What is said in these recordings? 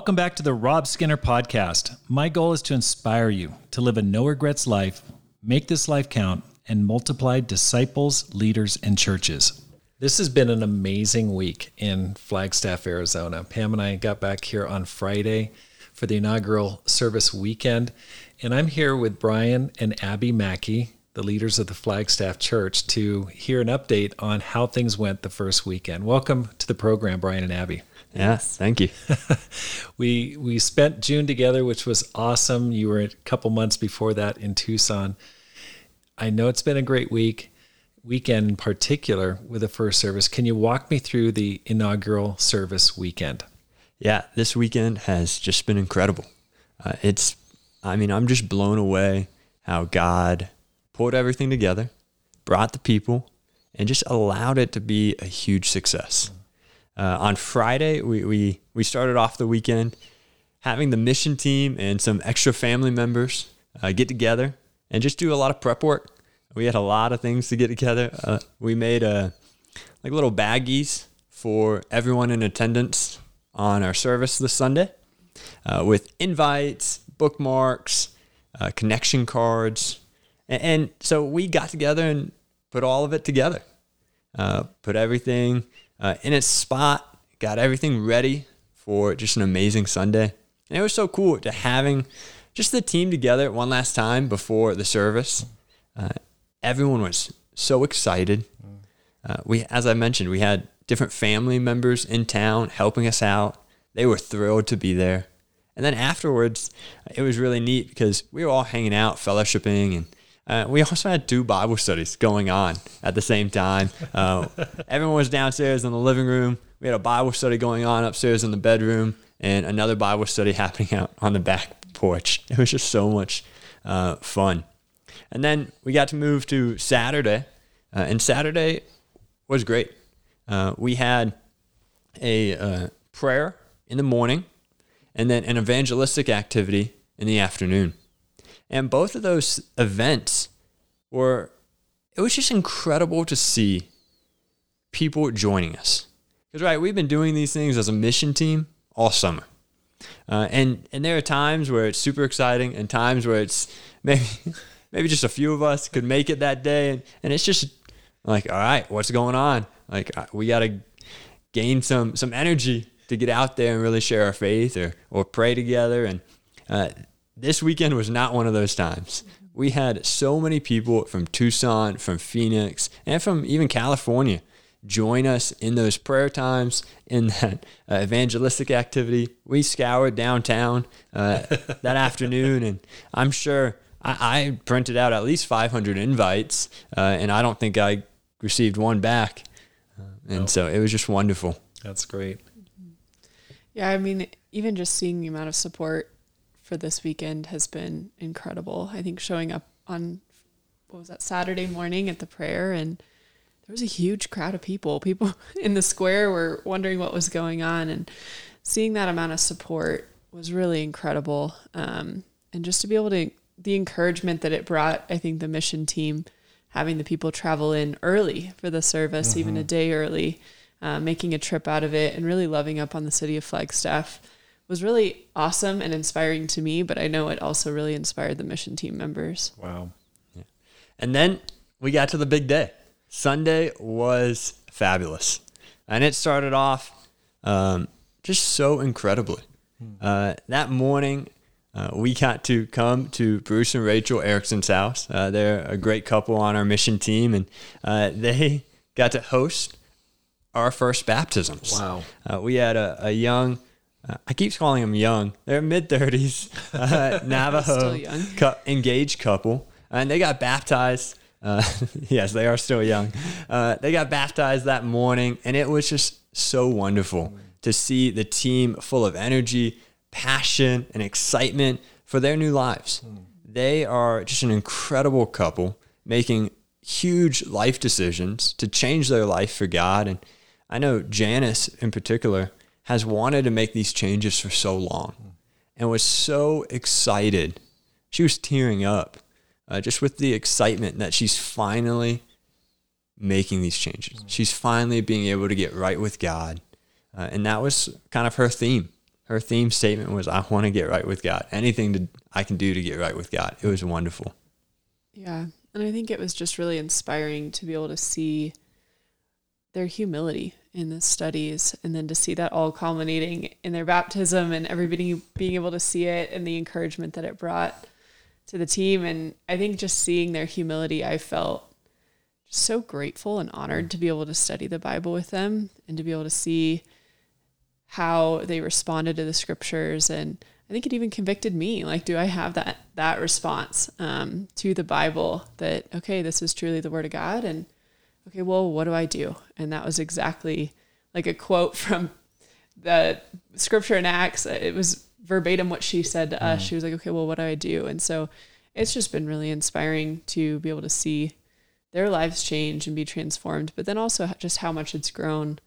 Welcome back to the Rob Skinner podcast. My goal is to inspire you to live a no regrets life, make this life count, and multiply disciples, leaders, and churches. This has been an amazing week in Flagstaff, Arizona. Pam and I got back here on Friday for the inaugural service weekend, and I'm here with Brian and Abby Mackie, the leaders of the Flagstaff Church, to hear an update on how things went the first weekend. Welcome to the program, Brian and Abby. Yes, thank you. we we spent June together, which was awesome. You were a couple months before that in Tucson. I know it's been a great week, weekend in particular with the first service. Can you walk me through the inaugural service weekend? Yeah, this weekend has just been incredible. Uh, it's, I mean, I'm just blown away how God pulled everything together, brought the people, and just allowed it to be a huge success. Uh, on Friday, we, we, we started off the weekend having the mission team and some extra family members uh, get together and just do a lot of prep work. We had a lot of things to get together. Uh, we made a, uh, like little baggies for everyone in attendance on our service this Sunday uh, with invites, bookmarks, uh, connection cards. And, and, so we got together and put all of it together, put everything uh, in its spot, got everything ready for just an amazing Sunday. And it was so cool to having just the team together one last time before the service. Uh, everyone was so excited. Uh, we, as I mentioned, we had different family members in town helping us out. They were thrilled to be there. And then afterwards, it was really neat because we were all hanging out, fellowshipping, and uh, we also had two Bible studies going on at the same time. Uh, everyone was downstairs in the living room. We had a Bible study going on upstairs in the bedroom, and another Bible study happening out on the back porch. It was just so much uh, fun. And then we got to move to Saturday, uh, and Saturday was great. Uh, we had a uh, prayer in the morning, and then an evangelistic activity in the afternoon. And both of those events were, it was just incredible to see people joining us. Because, right, we've been doing these things as a mission team all summer. Uh, and, and there are times where it's super exciting and times where it's maybe, maybe just a few of us could make it that day. And, and it's just like, all right, what's going on? Like, uh, we got to gain some, some energy to get out there and really share our faith or, or pray together. And uh, this weekend was not one of those times. We had so many people from Tucson, from Phoenix, and from even California join us in those prayer times, in that uh, evangelistic activity. We scoured downtown uh, that afternoon, and I'm sure I, I, printed out at least 500 invites, uh, and I don't think I received one back. Uh, and so it was just wonderful. That's great. Yeah, I mean, even just seeing the amount of support for this weekend has been incredible. I think showing up on what was that Saturday morning at the prayer and there was a huge crowd of people. People in the square were wondering what was going on and seeing that amount of support was really incredible. Um, and just to be able to the encouragement that it brought, I think the mission team having the people travel in early for the service, mm-hmm. even a day early, uh, making a trip out of it, and really loving up on the city of Flagstaff was really awesome and inspiring to me, but I know it also really inspired the mission team members. Wow. Yeah. And then we got to the big day. Sunday was fabulous. And it started off um, just so incredibly. Hmm. Uh, that morning, uh, we got to come to Bruce and Rachel Erickson's house. Uh, they're a great couple on our mission team, and uh, they got to host our first baptisms. Wow. Uh, we had a, a young uh, I keep calling them young. They're mid thirties, uh, Navajo cu- engaged couple, and they got baptized. Uh, yes, they are still young. Uh, they got baptized that morning, and it was just so wonderful to see the team full of energy, passion, and excitement for their new lives. They are just an incredible couple making huge life decisions to change their life for God. And I know Janice in particular has wanted to make these changes for so long and was so excited. She was tearing up uh, just with the excitement that she's finally making these changes. She's finally being able to get right with God. Uh, and that was kind of her theme her theme statement was, "I want to get right with God. Anything to, I can do to get right with God." It was wonderful. Yeah. And I think it was just really inspiring to be able to see their humility in the studies and then to see that all culminating in their baptism and everybody being able to see it and the encouragement that it brought to the team. And I think just seeing their humility, I felt so grateful and honored to be able to study the Bible with them and to be able to see how they responded to the scriptures and I think it even convicted me. Like, do I have that that response um, to the Bible that okay, this is truly the Word of God, and okay, well, what do I do? And that was exactly like a quote from the scripture in Acts. It was verbatim what she said to us. Mm. She was like, okay, well, what do I do? And so it's just been really inspiring to be able to see their lives change and be transformed, but then also just how much it's grown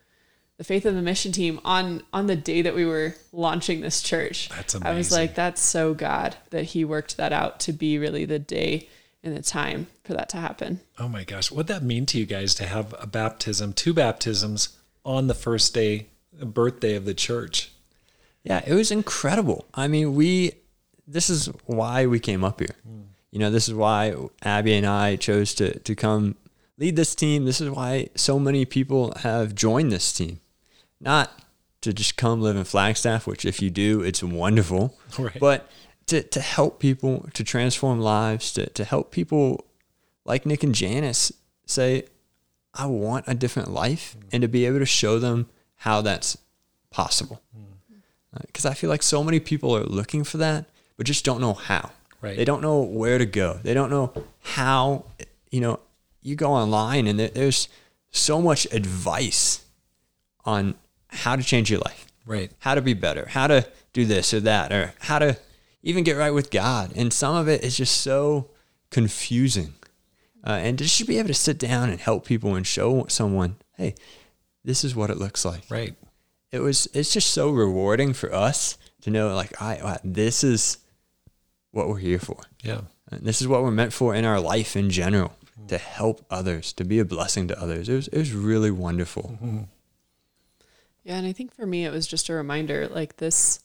the faith of the mission team on on the day that we were launching this church. That's amazing. I was like, that's so God that He worked that out to be really the day and the time for that to happen. Oh my gosh, what that mean to you guys to have a baptism, two baptisms on the first day, birthday of the church? Yeah, it was incredible. I mean, we this is why we came up here. Mm. You know, this is why Abby and I chose to to come lead this team. This is why so many people have joined this team not to just come live in Flagstaff, which if you do, it's wonderful, right. but to, to help people, to transform lives, to, to help people like Nick and Janice say, I want a different life mm. and to be able to show them how that's possible. Because mm. uh, I feel like so many people are looking for that, but just don't know how. Right. They don't know where to go. They don't know how, you know, you go online and there's so much advice on how to change your life. Right. How to be better, how to do this or that, or how to even get right with God. And some of it is just so confusing. Uh, and to just be able to sit down and help people and show someone, hey, this is what it looks like. Right. It was, it's just so rewarding for us to know, like, all right, wow, this is what we're here for. Yeah. And this is what we're meant for in our life in general to help others, to be a blessing to others. It was, it was really wonderful. Mm-hmm. Yeah, and I think for me it was just a reminder like this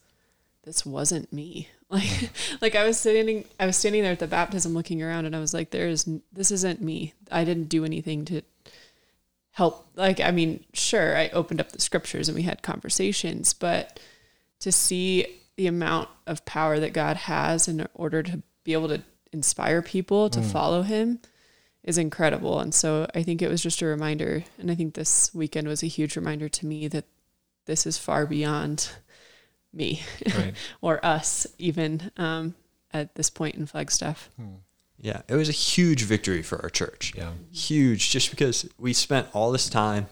this wasn't me. Like like I was sitting I was standing there at the baptism looking around and I was like there is this isn't me. I didn't do anything to help like I mean, sure, I opened up the scriptures and we had conversations, but to see the amount of power that God has in order to be able to inspire people to mm. follow him is incredible. And so I think it was just a reminder and I think this weekend was a huge reminder to me that this is far beyond me right. or us even um, at this point in Flagstaff. Hmm. Yeah, it was a huge victory for our church. Yeah. Huge, just because we spent all this time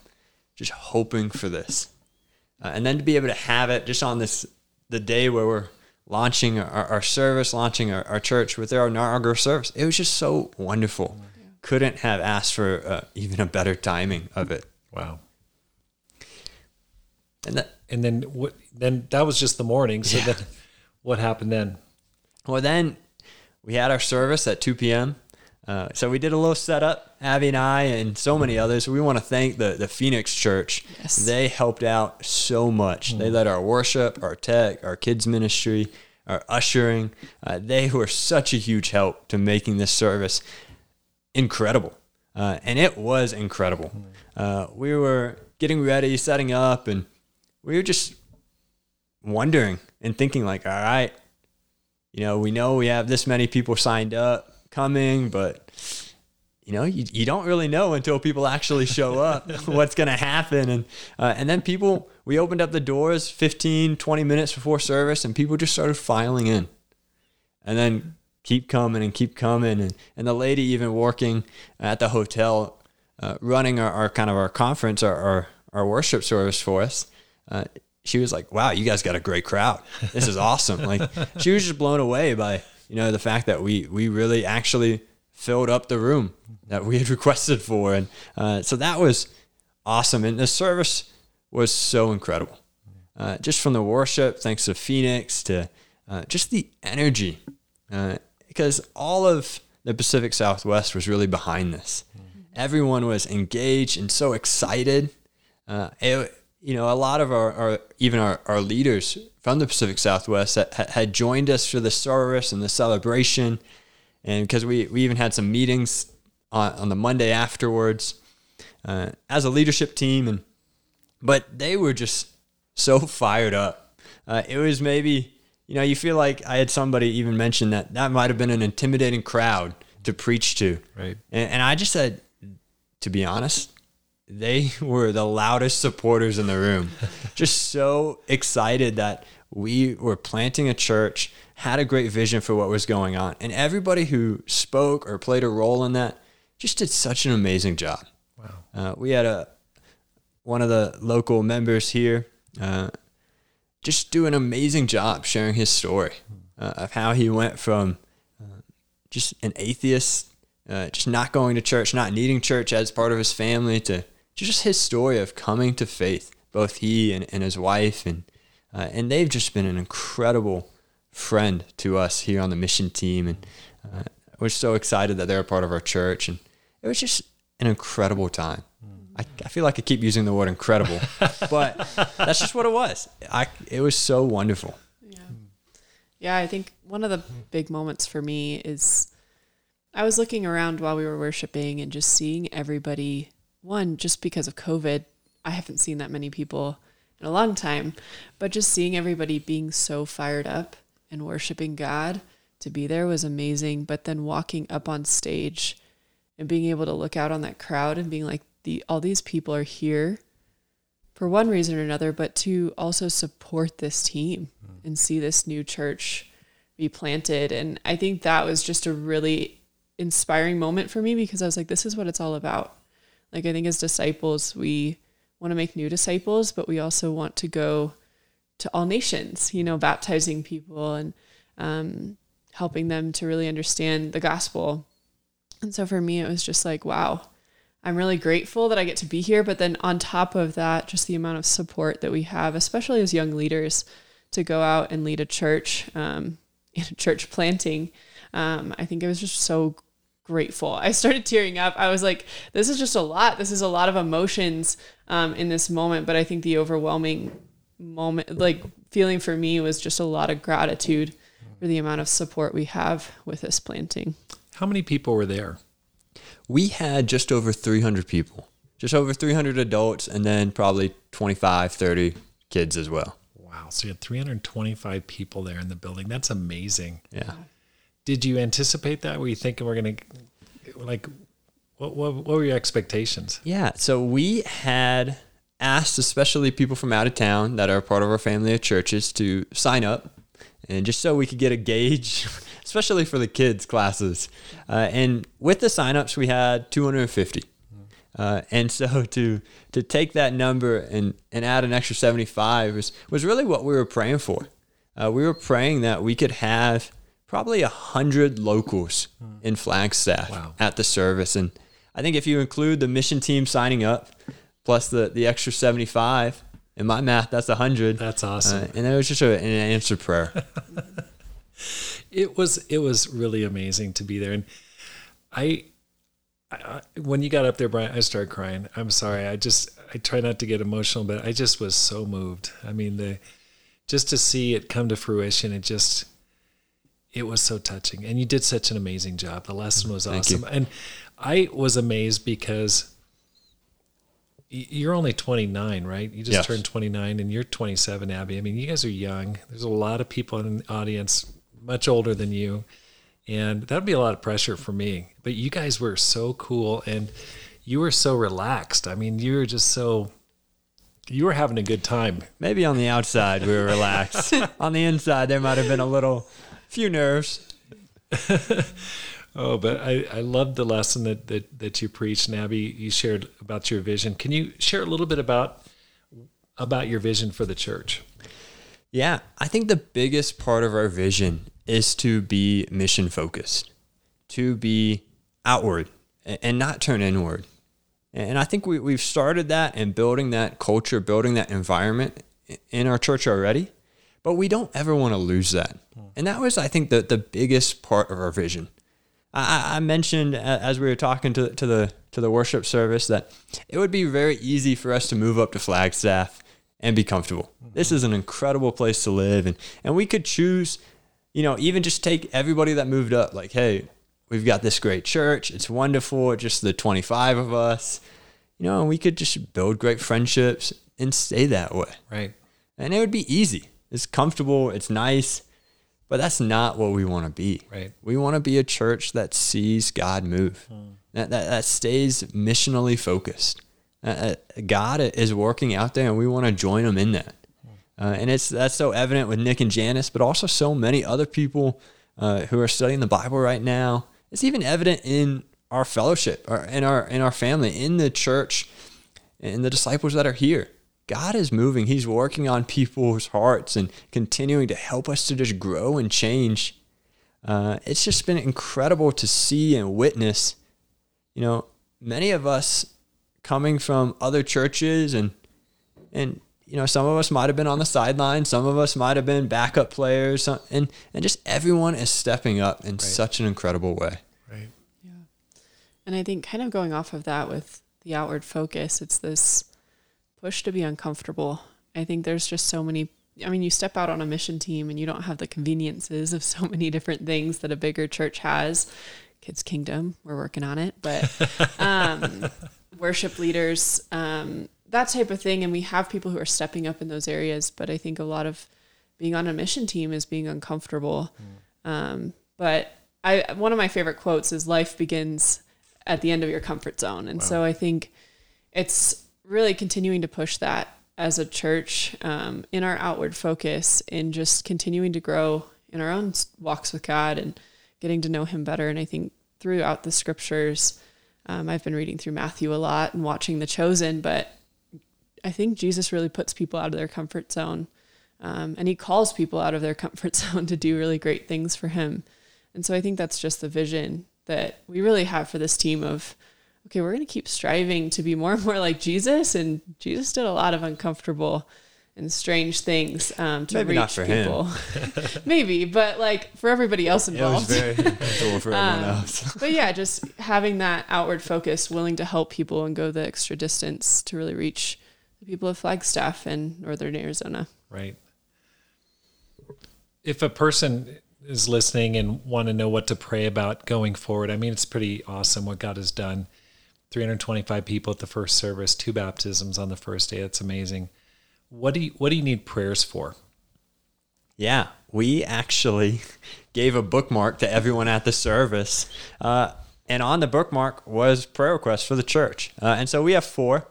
just hoping for this. Uh, and then to be able to have it just on this, the day where we're launching our, our service, launching our, our, church with our inaugural service, it was just so wonderful. Yeah. Couldn't have asked for uh, even a better timing of it. Wow. And that, and then what? Then that was just the morning. So yeah. then, what happened then? Well, then we had our service at 2 p.m. Uh, so we did a little setup, Abby and I, and so many others. We want to thank the the Phoenix Church. Yes. They helped out so much. Mm. They led our worship, our tech, our kids ministry, our ushering. Uh, they were such a huge help to making this service incredible, uh, and it was incredible. Mm. we were getting ready, setting up, and we were just wondering and thinking like, all right, you know, we know we have this many people signed up coming, but you know, you, you don't really know until people actually show up what's going to happen. And, uh, and then people, we opened up the doors 15, 20 minutes before service and people just started filing in and then keep coming and keep coming. And, and the lady even working at the hotel, uh, running our, our, kind of our conference, our, our, our worship service for us, uh, she was like, "Wow, you guys got a great crowd. This is awesome!" like she was just blown away by you know the fact that we we really actually filled up the room that we had requested for, and uh, so that was awesome. And the service was so incredible, uh, just from the worship, thanks to Phoenix, to uh, just the energy, uh, because all of the Pacific Southwest was really behind this. Everyone was engaged and so excited. Uh, it, you know, a lot of our, our even our, our leaders from the Pacific Southwest had, had joined us for the service and the celebration. And because we, we even had some meetings on, on the Monday afterwards uh, as a leadership team. And, but they were just so fired up. Uh, it was maybe, you know, you feel like I had somebody even mention that that might have been an intimidating crowd to preach to. Right. And, and I just said, to be honest, they were the loudest supporters in the room. just so excited that we were planting a church, had a great vision for what was going on. And everybody who spoke or played a role in that just did such an amazing job. Wow. Uh, we had a one of the local members here uh, just do an amazing job sharing his story uh, of how he went from uh, just an atheist, uh, just not going to church, not needing church as part of his family, to just his story of coming to faith, both he and, and his wife. And, uh, and they've just been an incredible friend to us here on the mission team. And uh, we're so excited that they're a part of our church. And it was just an incredible time. I, I feel like I keep using the word incredible, but that's just what it was. I, it was so wonderful. Yeah. Yeah, I think one of the big moments for me is I was looking around while we were worshiping and just seeing everybody. One, just because of COVID, I haven't seen that many people in a long time, but just seeing everybody being so fired up and worshiping God to be there was amazing. But then walking up on stage and being able to look out on that crowd and being like, the all these people are here for one reason or another, but to also support this team mm. and see this new church be planted. And I think that was just a really inspiring moment for me because I was like, this is what it's all about. Like, I think as disciples, we want to make new disciples, but we also want to go to all nations, you know, baptizing people and um, helping them to really understand the gospel. And so for me, it was just like, wow, I'm really grateful that I get to be here. But then on top of that, just the amount of support that we have, especially as young leaders, to go out and lead a church, um, in a church planting. Um, I think it was just so grateful. I started tearing up. I was like, this is just a lot. This is a lot of emotions um, in this moment. But I think the overwhelming moment, like feeling for me, was just a lot of gratitude for the amount of support we have with this planting. How many people were there? We had just over 300 people, just over 300 adults, and then probably 25, 30 kids as well. Wow. So you had 325 people there in the building. That's amazing. Yeah. Did you anticipate that? Were you thinking we're going to, like, what, what, what were your expectations? Yeah. So we had asked, especially people from out of town that are part of our family of churches, to sign up and just so we could get a gauge, especially for the kids' classes. Uh, and with the signups, we had 250. Uh, and so to to take that number and, and add an extra 75 was, was really what we were praying for. Uh, we were praying that we could have probably a 100 locals in Flagstaff Wow. at the service. And I think if you include the mission team signing up plus the, the extra 75, in my math, that's a 100. That's awesome. Uh, and it was just a, an answered prayer. it was it was really amazing to be there and I I- when you got up there brian i started crying i'm sorry i just i try not to get emotional but i just was so moved i mean the just to see it come to fruition it just it was so touching. And you did such an amazing job. The lesson was Thank you. awesome. And i was amazed because you're only 29 right? You just Yes. turned 29 and you're 27 abby. I mean you guys are young. There's a lot of people in the audience much older than you. And that'd be a lot of pressure for me. But you guys were so cool and you were so relaxed. I mean you were just so you were having a good time. Maybe on the outside we were relaxed. on the inside, there might have been a little, few nerves. Oh, but I, I love the lesson that, that, that you preached, and Abby, you shared about your vision. Can you share a little bit about about your vision for the church? Yeah, I think the biggest part of our vision is to be mission focused, to be outward and not turn inward. And I think we, we've started that and building that culture, building that environment in our church already, but we don't ever want to lose that. And that was, I think, the, the biggest part of our vision. I, I- mentioned as we were talking to, to the to the worship service that it would be very easy for us to move up to Flagstaff, and be comfortable. This is an incredible place to live. And, and we could choose, you know, even just take everybody that moved up, like, hey, we've got this great church. It's wonderful. Just the 25 of us, you know, and we could just build great friendships and stay that way. Right. And it would be easy. It's comfortable. It's nice. But that's not what we want to be. Right. We want to be a church that sees God move, that, that, that stays missionally focused. Uh, uh, God is working out there, and we want to join Him in that. Uh, and it's that's so evident with Nick and Janice, but also so many other people uh, who are studying the Bible right now. It's even evident in our fellowship, or in our in our family, in the church, in the disciples that are here. God is moving. He's working on people's hearts and continuing to help us to just grow and change. Uh, it's just been incredible to see and witness. You know, many of us coming from other churches and and you know some of us might have been on the sideline some of us might have been backup players and and just everyone is stepping up in right. such an incredible way right yeah and i think kind of going off of that with the outward focus it's this push to be uncomfortable i think there's just so many i mean you step out on a mission team and you don't have the conveniences of so many different things that a bigger church has kids kingdom we're working on it but um worship leaders, um, that type of thing. And we have people who are stepping up in those areas. But I think a lot of being on a mission team is being uncomfortable. Mm. Um, but I, one of my favorite quotes is life begins at the end of your comfort zone. And wow. so I think it's really continuing to push that as a church um, in our outward focus in just continuing to grow in our own walks with God and getting to know Him better. And I think throughout the scriptures, um, I've been reading through Matthew a lot and watching The Chosen, but I think Jesus really puts people out of their comfort zone. Um, and he calls people out of their comfort zone to do really great things for him. And so I think that's just the vision that we really have for this team of, okay, we're going to keep striving to be more and more like Jesus. And Jesus did a lot of uncomfortable and strange things um, to Maybe reach not for people. Him. Maybe, but like for everybody else involved. It was very cool for everyone um, else. but yeah, just having that outward focus, willing to help people and go the extra distance to really reach the people of Flagstaff and Northern Arizona. Right. If a person is listening and want to know what to pray about going forward, I mean, it's pretty awesome what God has done. 325 people at the first service, two baptisms on the first day. That's amazing what do you what do you need prayers for? Yeah, we actually gave a bookmark to everyone at the service, uh, and on the bookmark was prayer requests for the church. Uh, and so we have four,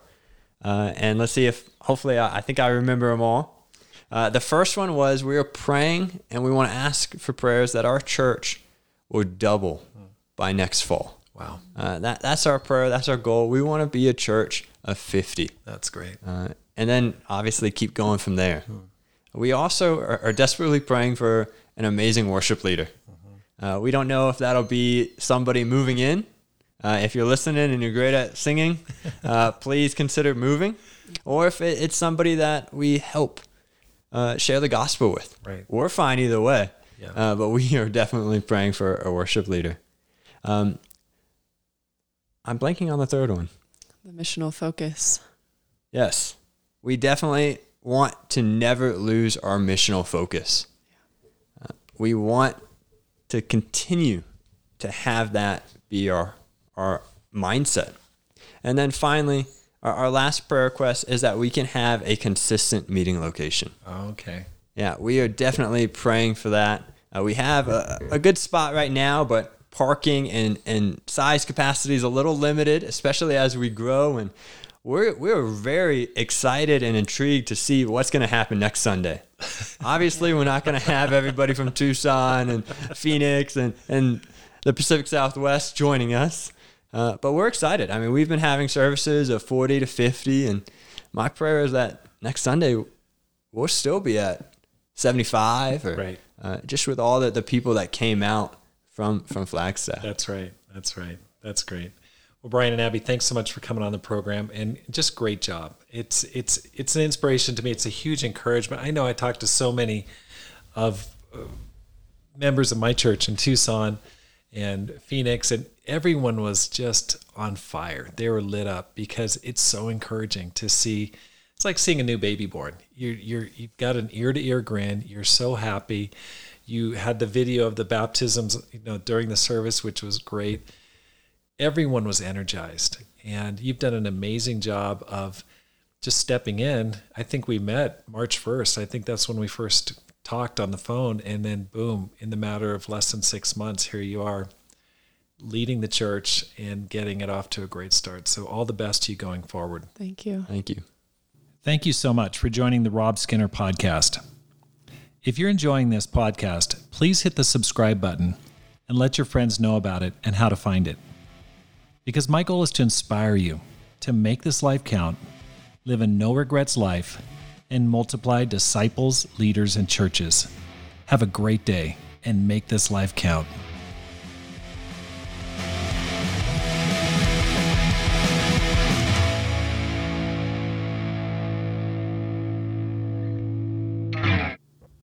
uh, and let's see if hopefully I, I think I remember them all. Uh, the first one was we were praying, and we want to ask for prayers that our church will double by next fall. Wow, uh, that that's our prayer. That's our goal. We want to be a church of fifty. That's great uh, and then obviously keep going from there. Hmm. We also are, are, desperately praying for an amazing worship leader. Mm-hmm. Uh, we don't know if that'll be somebody moving in. Uh, if you're listening and you're great at singing, uh, please consider moving. Or if it, it's somebody that we help uh, share the gospel with. Right. We're fine either way. Yeah. Uh, but we are definitely praying for a worship leader. Um, I'm blanking on the third one. The missional focus. Yes we definitely want to never lose our missional focus. Uh, we want to continue to have that be our our mindset. And then finally, our, our last prayer request is that we can have a consistent meeting location. okay. Yeah, we are definitely praying for that. Uh, we have a, a good spot right now, but parking and, and size capacity is a little limited, especially as we grow and we're we're very excited and intrigued to see what's going to happen next Sunday. Obviously, we're not going to have everybody from Tucson and Phoenix and and the Pacific Southwest joining us, uh, but we're excited. I mean, we've been having services of forty to fifty, and my prayer is that next Sunday we'll still be at seventy-five, or right. uh, just with all the, the people that came out from from Flagstaff. That's right. That's right. That's great. Well, Brian and Abby, thanks so much for coming on the program, and just great job. It's it's it's an inspiration to me. It's a huge encouragement. I know I talked to so many of uh, members of my church in Tucson and Phoenix, and everyone was just on fire. They were lit up because it's so encouraging to see it's like seeing a new baby born. You're you're you've got an ear to ear grin. You're so happy. You had the video of the baptisms, you know, during the service, which was great. Everyone was energized, and you've done an amazing job of just stepping in. I think we met March 1st. I think that's when we first talked on the phone. And then, boom, in the matter of less than six months, here you are leading the church and getting it off to a great start. So, all the best to you going forward. Thank you. Thank you. Thank you so much for joining the Rob Skinner podcast. If you're enjoying this podcast, please hit the subscribe button and let your friends know about it and how to find it. Because my goal is to inspire you to make this life count, live a no regrets life, and multiply disciples, leaders, and churches. Have a great day and make this life count.